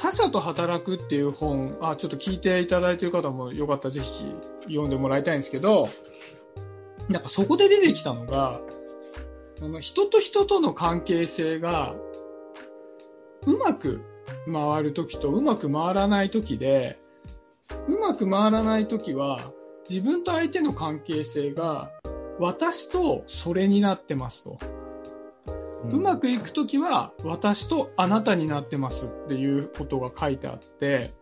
他者と働くっていう本、あ、ちょっと聞いていただいてる方もよかったらぜひ読んでもらいたいんですけど、なんかそこで出てきたのが、あの人と人との関係性がうまく回るときとうまく回らないときで、うまく回らないときは自分と相手の関係性が私とそれになってますと。うまくいくときは私とあなたになってますっていうことが書いてあって、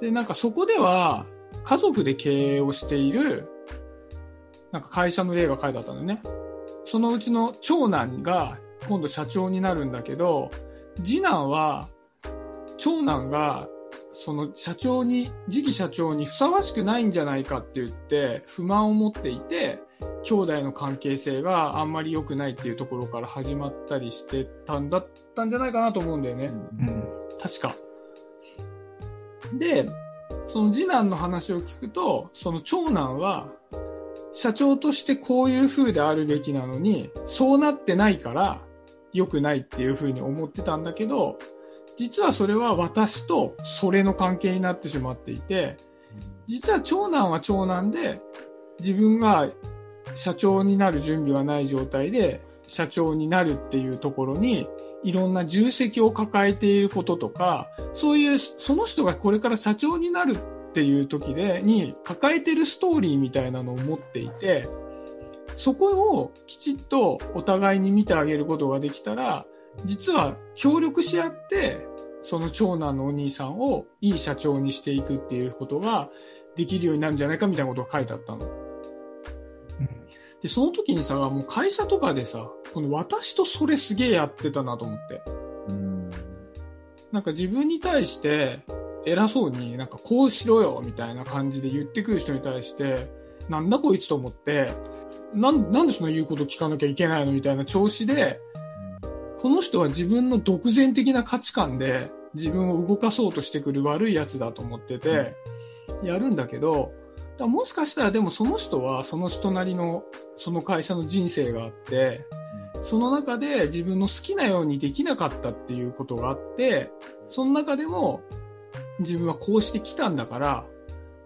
で、なんかそこでは家族で経営をしているなんか会社の例が書いてあったんだよね。そのうちの長男が今度社長になるんだけど、次男は長男がその社長に、次期社長にふさわしくないんじゃないかって言って不満を持っていて、兄弟の関係性があんまり良くないっていうところから始まったりしてたんだったんじゃないかなと思うんだよね。うん確か。で、その次男の話を聞くと、その長男は、社長としてこういう風であるべきなのに、そうなってないから良くないっていう風に思ってたんだけど、実はそれは私とそれの関係になってしまっていて、実は長男は長男で、自分が社長になる準備はない状態で、社長になるっていうところに、いろんな重責を抱えていることとか、そういう、その人がこれから社長になるっていう時で、に抱えてるストーリーみたいなのを持っていて、そこをきちっとお互いに見てあげることができたら、実は協力し合って、その長男のお兄さんをいい社長にしていくっていうことができるようになるんじゃないかみたいなことが書いてあったの。で、その時にさ、もう会社とかでさ、この私とそれすげえやってたなと思って。うん。なんか自分に対して偉そうになんかこうしろよみたいな感じで言ってくる人に対して、なんだこいつと思って、なんなんでその言うこと聞かなきゃいけないのみたいな調子で、この人は自分の独善的な価値観で自分を動かそうとしてくる悪いやつだと思ってて、やるんだけど、だもしかしたらでもその人はその人なりのその会社の人生があって、その中で自分の好きなようにできなかったっていうことがあって、その中でも自分はこうしてきたんだから、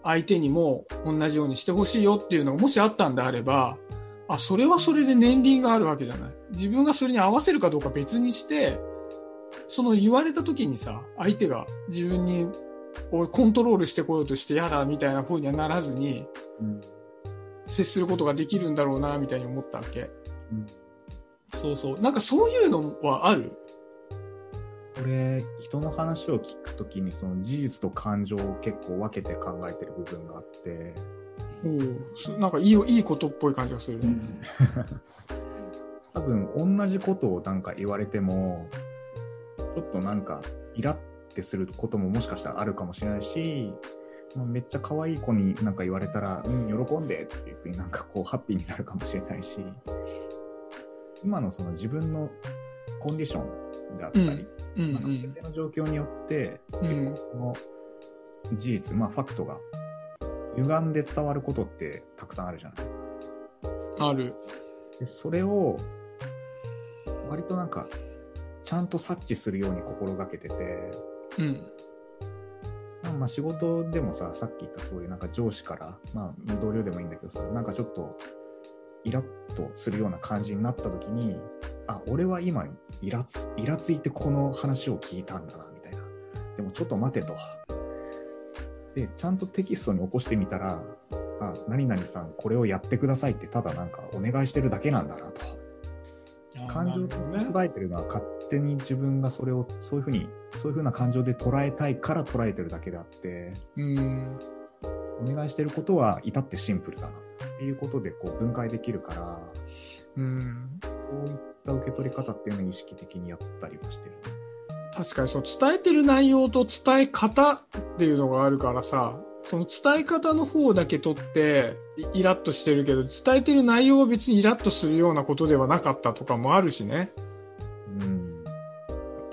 相手にも同じようにしてほしいよっていうのがもしあったんであれば、あ、それはそれで年輪があるわけじゃない。自分がそれに合わせるかどうか別にして、その言われた時にさ、相手が自分にをコントロールしてこようとして嫌だみたいな風にはならずにうん接することができるんだろうなみたいに思ったわけ。うんそうそう。なんかそういうのはある？俺人の話を聞くときにその事実と感情を結構分けて考えてる部分があって、おなんかいいいいことっぽい感じがするね。多分同じことをなんか言われてもちょっとなんかイラってすることももしかしたらあるかもしれないしまあめっちゃ可愛い子になんか言われたら、うん、喜んでっていうふうになんかこうハッピーになるかもしれないし今のその自分のコンディションであったり、うんうなんかんの状況によって、うん結構この事実、まあファクトが歪んで伝わることってたくさんあるじゃない。ある。でそれを割となんかちゃんと察知するように心がけてて、うん。まあ仕事でもさ、さっき言ったそういうなんか上司から、まあ同僚でもいいんだけどさ、なんかちょっとイラッとするような感じになった時に、あ、俺は今イラつ、イラついてこの話を聞いたんだな、みたいな。でもちょっと待てと。で、ちゃんとテキストに起こしてみたら、あ、何々さんこれをやってくださいってただなんかお願いしてるだけなんだなと。感情とね。捉えてるのは勝手に自分がそれをそういうふうにそういうふうな感情で捉えたいから捉えてるだけであってうん。お願いしてることは至ってシンプルだなっていうことでこう分解できるからうん。こういった受け取り方っていうのを意識的にやったりはしてる、確かにそう伝えてる内容と伝え方っていうのがあるからさ、その伝え方の方だけ取ってイイラッとしてるけど、伝えてる内容は別にイラッとするようなことではなかったとかもあるしね。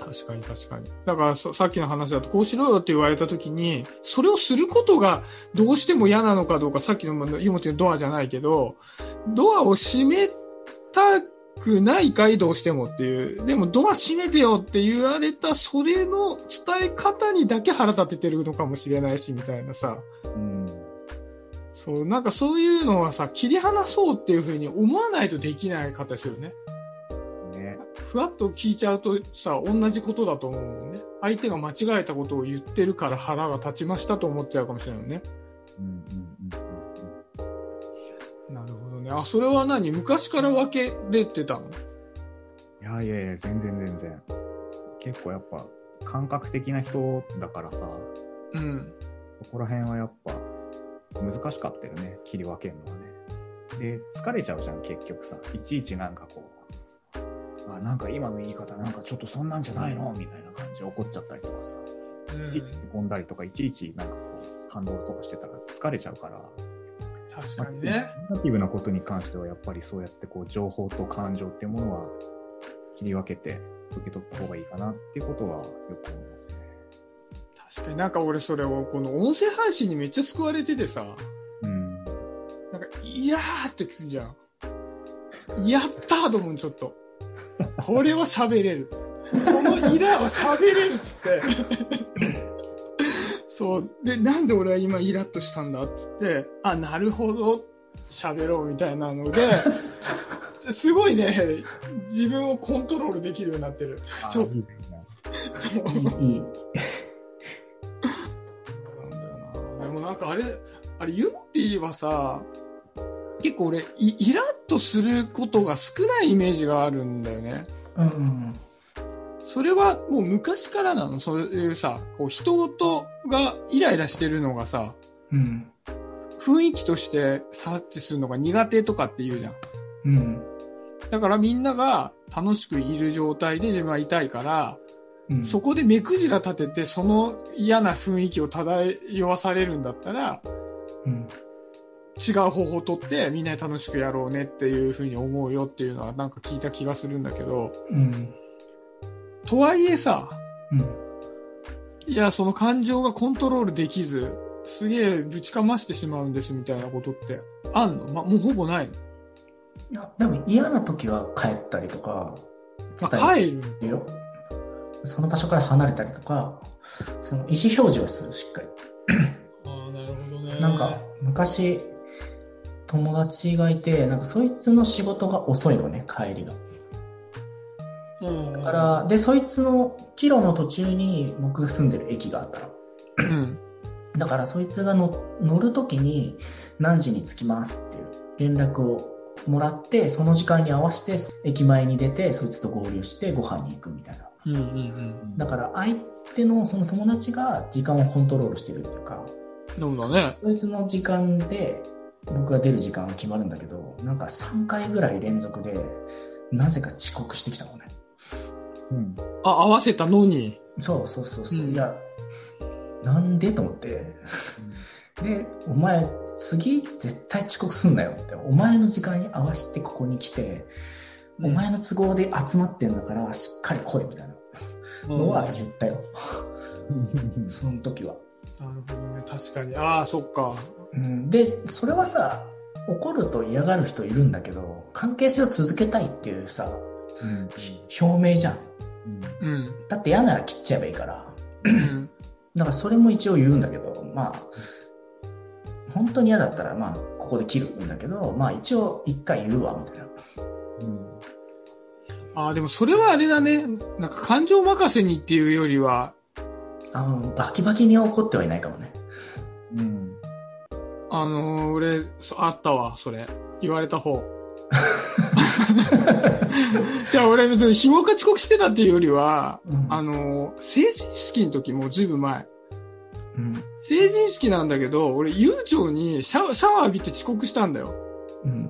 うん確かに確かに。だからささっきの話だと、こうしろよって言われた時に、それをすることがどうしても嫌なのかどうか、さっきのまあ湯本のドアじゃないけど、ドアを閉めたくくないかいどうしてもっていう。でもドア閉めてよって言われた、それの伝え方にだけ腹立ててるのかもしれないし、みたいなさ。うん。そう、なんかそういうのはさ、切り離そうっていうふうに思わないとできない形よね。ね。ふわっと聞いちゃうとさ、同じことだと思うもんね。相手が間違えたことを言ってるから腹が立ちましたと思っちゃうかもしれないよね。うんうんうんなるほどね。あ、それは何？昔から分けれてたの？うん。いやいやいや、全然全然。結構やっぱ、感覚的な人だからさ、うん。そこら辺はやっぱ、難しかったよね、切り分けるのはね。で、疲れちゃうじゃん、結局さ。いちいちなんかこう、あ、なんか今の言い方なんかちょっとそんなんじゃないのみたいな感じで怒っちゃったりとかさ。うんいちいち飛んだりとか、いちいちなんかこう、感動とかしてたら疲れちゃうから。確かにね。ネガティブなことに関しては、やっぱりそうやってこう、情報と感情っていうものは切り分けて受け取った方がいいかなっていうことはよく思うね。確かになんか俺それをこの音声配信にめっちゃ救われててさ、うん。なんか、いやーってくるじゃん。やったーと思うちょっと。これは喋れる。このイラは喋れるっつって。そう。で、なんで俺は今イラッとしたんだっつって、あ、なるほど、喋ろうみたいなので、すごいね、自分をコントロールできるようになってる。ちょっと。いい。なんだよな。でもなんかあれ、あれ、ユモって言えばさ、結構俺、イラッとすることが少ないイメージがあるんだよね。うんうんそれはもう昔からなのそういうさ、こう人とがイライラしてるのがさ、うん。雰囲気として察知するのが苦手とかって言うじゃん。うん。だからみんなが楽しくいる状態で自分は痛いから、うん。そこで目くじら立ててその嫌な雰囲気を漂わされるんだったら、うん。違う方法を取ってみんなで楽しくやろうねっていうふうに思うよっていうのはなんか聞いた気がするんだけど、うん。とはいえさ、うん。いや、その感情がコントロールできず、すげえぶちかましてしまうんですみたいなことってあんの？ま、もうほぼないの？いや、でも嫌な時は帰ったりとか、帰る。るよ。その場所から離れたりとか、その意思表示をする、しっかり。ああ、なるほどね。なんか、昔、友達がいて、なんかそいつの仕事が遅いのね、帰りが。うん、だから、で、そいつのキロの途中に僕が住んでる駅があったの。うん。だからそいつがの乗るときに何時に着きますっていう連絡をもらって、その時間に合わせて駅前に出て、そいつと合流してご飯に行くみたいな。うんうんうん。だから相手のその友達が時間をコントロールしてるっていうか、そうだね。そいつの時間で僕が出る時間が決まるんだけど、なんか3回ぐらい連続で、なぜか遅刻してきたのね。うん。あ、合わせたのに？そうそうそうそう。うんいや、なんでと思って。で、お前、次絶対遅刻すんなよって。お前の時間に合わせてここに来て、お前の都合で集まってんだから、しっかり来いみたいなのは言ったよ。その時は。なるほどね。確かに。ああ、そっか。うん、で、それはさ、怒ると嫌がる人いるんだけど、関係性を続けたいっていうさ、うん。表明じゃん。うんうん。だって嫌なら切っちゃえばいいから。うん。だからそれも一応言うんだけど、まあ、本当に嫌だったら、まあ、ここで切るんだけど、まあ一応一回言うわ、みたいな。うん。ああ、でもそれはあれだね。なんか感情任せにっていうよりは、あの、バキバキに怒ってはいないかもね。うん。あのー俺、そあったわ、それ。言われた方。じゃあ俺別に日もか遅刻してたっていうよりは、うんあのー成人式の時もうずいぶん前。うん。成人式なんだけど、俺悠長にシャワーシャワー浴びて遅刻したんだよ。うん。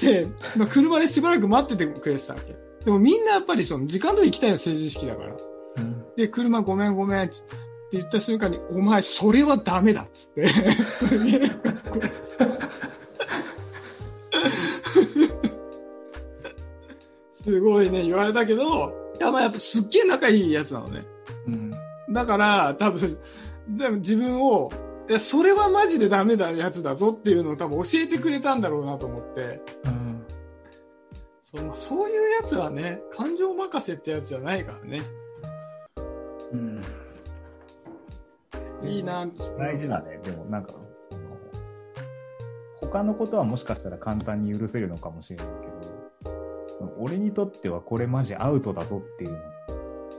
で、まあ車でしばらく待っててくれてたわけ。でもみんなやっぱりその時間通り行きたいの成人式だから。うん。で、車ごめんごめんって言った瞬間に、お前それはダメだっつって。すごいね、言われたけど、いや、まあやっぱすっげえ仲いいやつなのね。うん。だから、多分、でも自分を、いや、それはマジでダメだやつだぞっていうのを多分教えてくれたんだろうなと思って。うん。そうまあそういうやつはね、感情任せってやつじゃないからね。うん。いいな、大事だね。でもなんか、その、他のことはもしかしたら簡単に許せるのかもしれないけど、俺にとってはこれマジアウトだぞっていうの、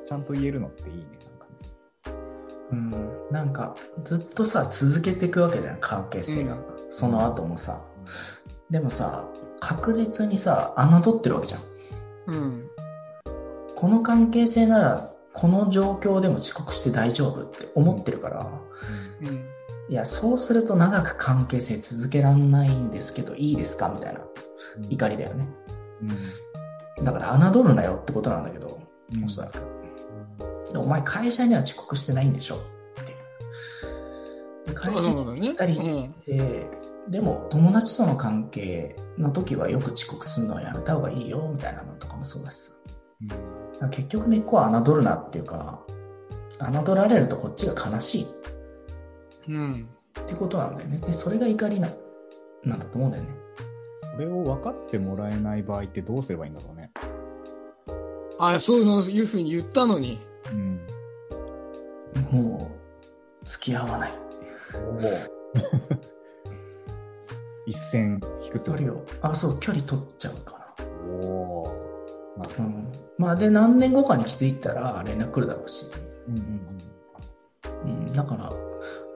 ちゃんと言えるのっていいね、なんかね。うん。なんか、ずっとさ、続けていくわけじゃん、関係性が。うんその後もさ。でもさ、確実にさ、侮ってるわけじゃん。うん。この関係性なら、この状況でも遅刻して大丈夫って思ってるから、うん。いや、そうすると長く関係性続けらんないんですけど、いいですか？みたいなうん怒りだよね。うんだから、侮るなよってことなんだけど、うんおそらく。でお前、会社には遅刻してないんでしょ？って。で会社にそうだね。二人うん。で、でも、友達との関係の時はよく遅刻するのはやめた方がいいよ、みたいなのとかもそうだしさ。うん結局根っこは侮るなっていうか、侮られるとこっちが悲しいうん。ってことなんだよね。で、それが怒りな、なんだと思うんだよね。それを分かってもらえない場合ってどうすればいいんだろうね。あ、そういうのいうふうに言ったのに。うん。もう、付き合わない。一線引くって距離を、あ、そう、距離取っちゃうかおおー。なるほな。うん。まあ、で、何年後かに気づいたら連絡来るだろうし。ど。うんうんうん、だから、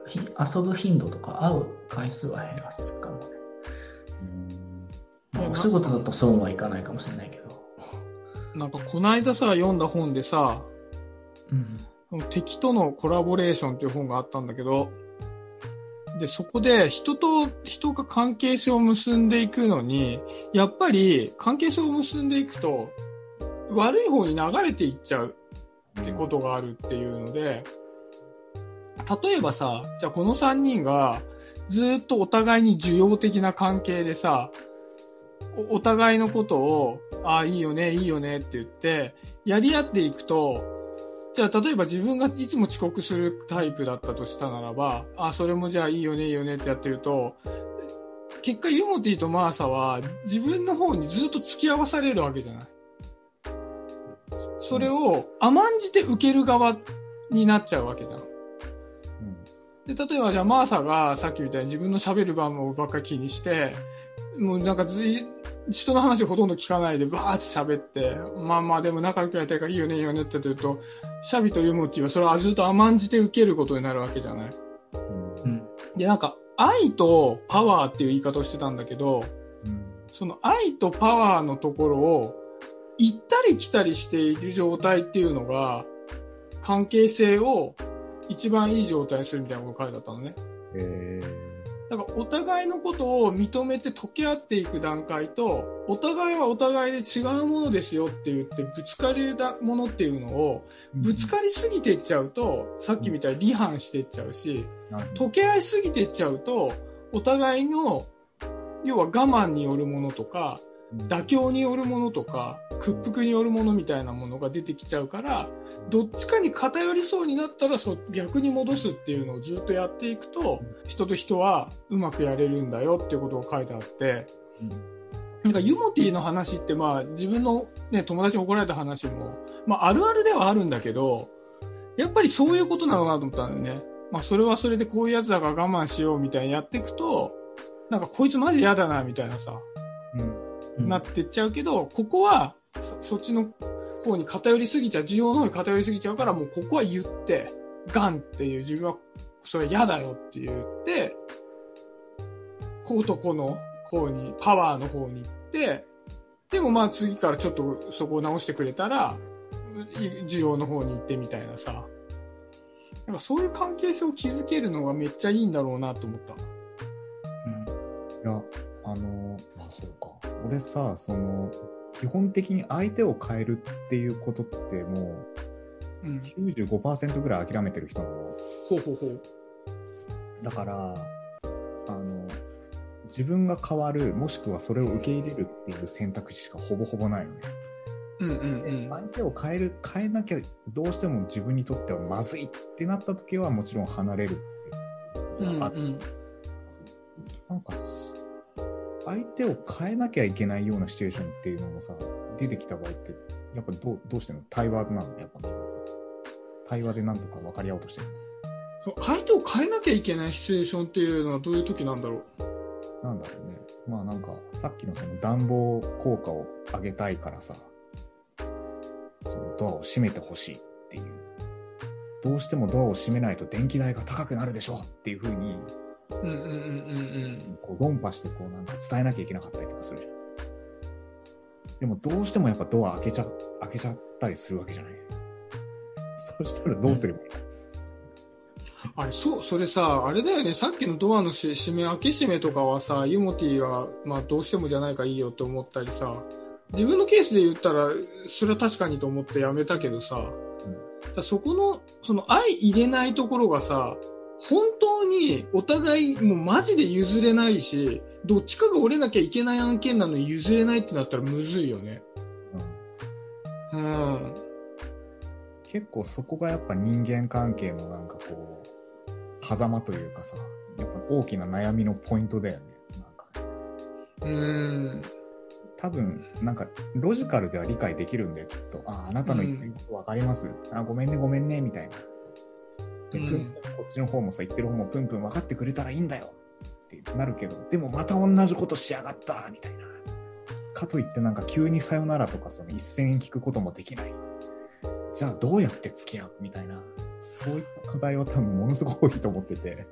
ひ遊ぶ頻度とか会う回数は減らすかもね。うん。まあお仕事だとそうはいかないかもしれないけど。なんか、この間さ、読んだ本でさ、うん。敵とのコラボレーションっていう本があったんだけど、で、そこで人と人が関係性を結んでいくのに、やっぱり関係性を結んでいくと、悪い方に流れていっちゃうってことがあるっていうので、例えばさ、じゃあこの3人がずっとお互いに需要的な関係でさ、おお互いのことを、ああ、いいよね、いいよねって言って、やり合っていくと、じゃあ例えば自分がいつも遅刻するタイプだったとしたならば、あ、それもじゃあいいよね、いいよねってやってると、結果ユモティとマーサは自分の方にずっと付き合わされるわけじゃない。それを甘んじて受ける側になっちゃうわけじゃん。で、例えばじゃあマーサがさっきみたいに自分の喋る番号ばっかり気にして、もうなんかずい人の話ほとんど聞かないでバーって喋って、まあまあでも仲良くやりたいからいいよねいいよねって言ってると、シャビとユモティはそれをずっと甘んじて受けることになるわけじゃない？うん。で、なんか愛とパワーっていう言い方をしてたんだけど、うんその愛とパワーのところを行ったり来たりしている状態っていうのが関係性を一番いい状態にするみたいなことが書いてあったのね。えだからお互いのことを認めて溶け合っていく段階と、お互いはお互いで違うものですよって言ってぶつかるものっていうのをーぶつかりすぎていっちゃうと、さっきみたいに離反していっちゃうし、溶け合いすぎていっちゃうと、お互いの、要は我慢によるものとか、妥協によるものとか、屈服によるものみたいなものが出てきちゃうから、どっちかに偏りそうになったらそ逆に戻すっていうのをずっとやっていくと、人と人はうまくやれるんだよっていうことが書いてあって、うん。なんかユモティの話ってまあ自分のね、友達に怒られた話も、まああるあるではあるんだけど、やっぱりそういうことなのかなと思ったんだよね。まあそれはそれでこういうやつだから我慢しようみたいにやっていくと、なんかこいつマジ嫌だなみたいなさ、うんうんなってっちゃうけど、ここはそそっちの方に偏りすぎちゃう、需要の方に偏りすぎちゃうから、もうここは言って、ガンっていう自分はそれ嫌だよって言って、こうとこの方に、パワーの方に行って、でもまあ次からちょっとそこを直してくれたら、い需要の方に行ってみたいなさ。なんかそういう関係性を築けるのがめっちゃいいんだろうなと思った。いや、あの、まあそうか。俺さ、その、基本的に相手を変えるっていうことってもうんう。95%ぐらい諦めてる人なの。ほうほうほう。だから、あの、自分が変わる、もしくはそれを受け入れるっていう選択肢しかほぼほぼないのね。うんうんうん。相手を変える、変えなきゃどうしても自分にとってはまずいってなった時はもちろん離れるっていうのがあってうんうんなんかす、相手を変えなきゃいけないようなシチュエーションっていうのもさ、出てきた場合って、やっぱどうどうしてんの？対話なのやっぱみんな。対話でなんとか分かり合おうとしてる相手を変えなきゃいけないシチュエーションっていうのはどういう時なんだろう？なんだろうね。まあなんか、さっきのその暖房効果を上げたいからさ、そのドアを閉めてほしいっていう。どうしてもドアを閉めないと電気代が高くなるでしょっていうふうに、うんうんうんうんこう論破してこうなんか伝えなきゃいけなかったりとかする。じゃん。でもどうしてもやっぱドア開けちゃ、開けちゃったりするわけじゃない。そしたらどうすればいいの、あれ、そう、それさ、あれだよね、さっきのドアのし閉め、開け閉めとかはさ、ユモティが、まあどうしてもじゃないかいいよって思ったりさ、自分のケースで言ったら、それは確かにと思ってやめたけどさ、だそこの、その愛入れないところがさ、本当にお互いもうマジで譲れないし、どっちかが折れなきゃいけない案件なのに譲れないってなったらむずいよね。うんうん。結構そこがやっぱ人間関係のなんかこう、狭間というかさ、やっぱ大きな悩みのポイントだよね。なんかうん。多分、なんかロジカルでは理解できるんだよ、きっと。あ、あなたの言ってることわかります、あ、ごめんね、ごめんね、みたいな。で、こっちの方もさ、言ってる方もプンプン分かってくれたらいいんだよってなるけど、でもまた同じことしやがった、みたいな。かといってなんか急にさよならとかその一線聞くこともできない。じゃあどうやって付き合う？みたいな。そういった課題は多分ものすごく多いと思ってて。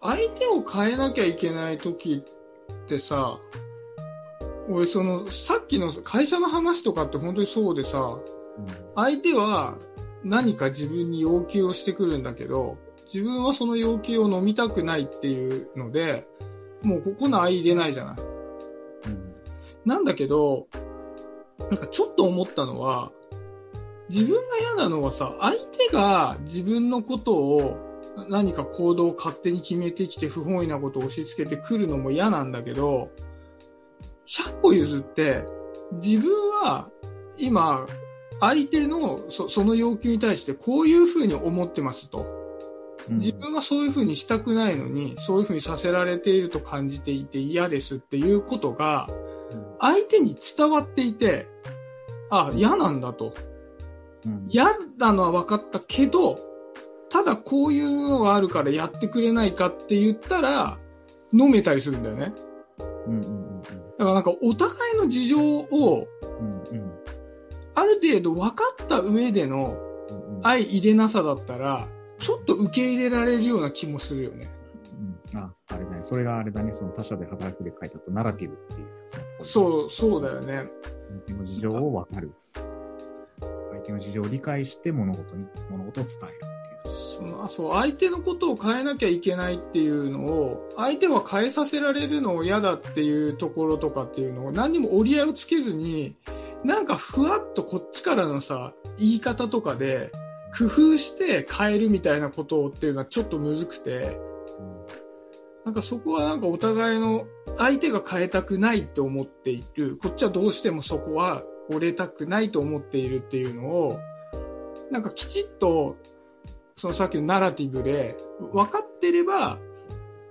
相手を変えなきゃいけない時ってさ、俺その、さっきの会社の話とかって本当にそうでさ、相手は何か自分に要求をしてくるんだけど、自分はその要求を飲みたくないっていうので、もうここの相入れないじゃない。うんなんだけど、なんかちょっと思ったのは、自分が嫌なのはさ、相手が自分のことを何か行動を勝手に決めてきて不本意なことを押し付けてくるのも嫌なんだけど、100歩譲って、自分は今、相手のそその要求に対してこういうふうに思ってますと。うん自分はそういうふうにしたくないのに、そういうふうにさせられていると感じていて嫌ですっていうことが、相手に伝わっていて、あ、嫌なんだと。うん嫌なのは分かったけど、ただこういうのがあるからやってくれないかって言ったら、飲めたりするんだよね。だからなんかお互いの事情を、ある程度分かった上でのうんうん相入れなさだったら、ちょっと受け入れられるような気もするよね。うんあ、あれだね。それがあれだね。その他者で働くで書いてあったナラティブっていう。う。そう、そうだよね。相手の事情を分かる。相手の事情を理解して物事に、物事を伝える。そのあそう相手のことを変えなきゃいけないっていうのを相手は変えさせられるのを嫌だっていうところとかっていうのを何にも折り合いをつけずになんかふわっとこっちからのさ言い方とかで工夫して変えるみたいなことっていうのはちょっとむずくてなんかそこはなんかお互いの相手が変えたくないって思っている。こっちはどうしてもそこは折れたくないと思っているっていうのをなんかきちっとそのさっきのナラティブで分かってれば、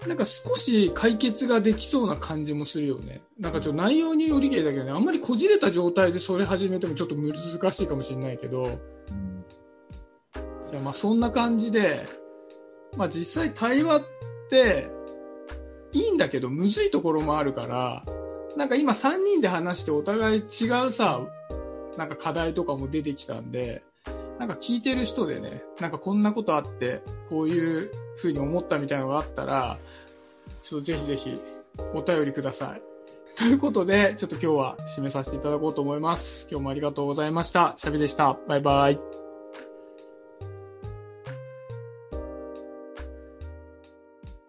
なんか少し解決ができそうな感じもするよね。なんかちょっと内容によりけりだけどね、あんまりこじれた状態でそれ始めてもちょっと難しいかもしれないけど、じゃあまあそんな感じで、まあ実際対話っていいんだけどむずいところもあるから、なんか今3人で話してお互い違うさ、なんか課題とかも出てきたんで、なんか聞いてる人でね、なんかこんなことあって、こういう風に思ったみたいなのがあったら、ちょっとぜひぜひお便りください。ということで、ちょっと今日は締めさせていただこうと思います。今日もありがとうございました。シャビでした。バイバイ。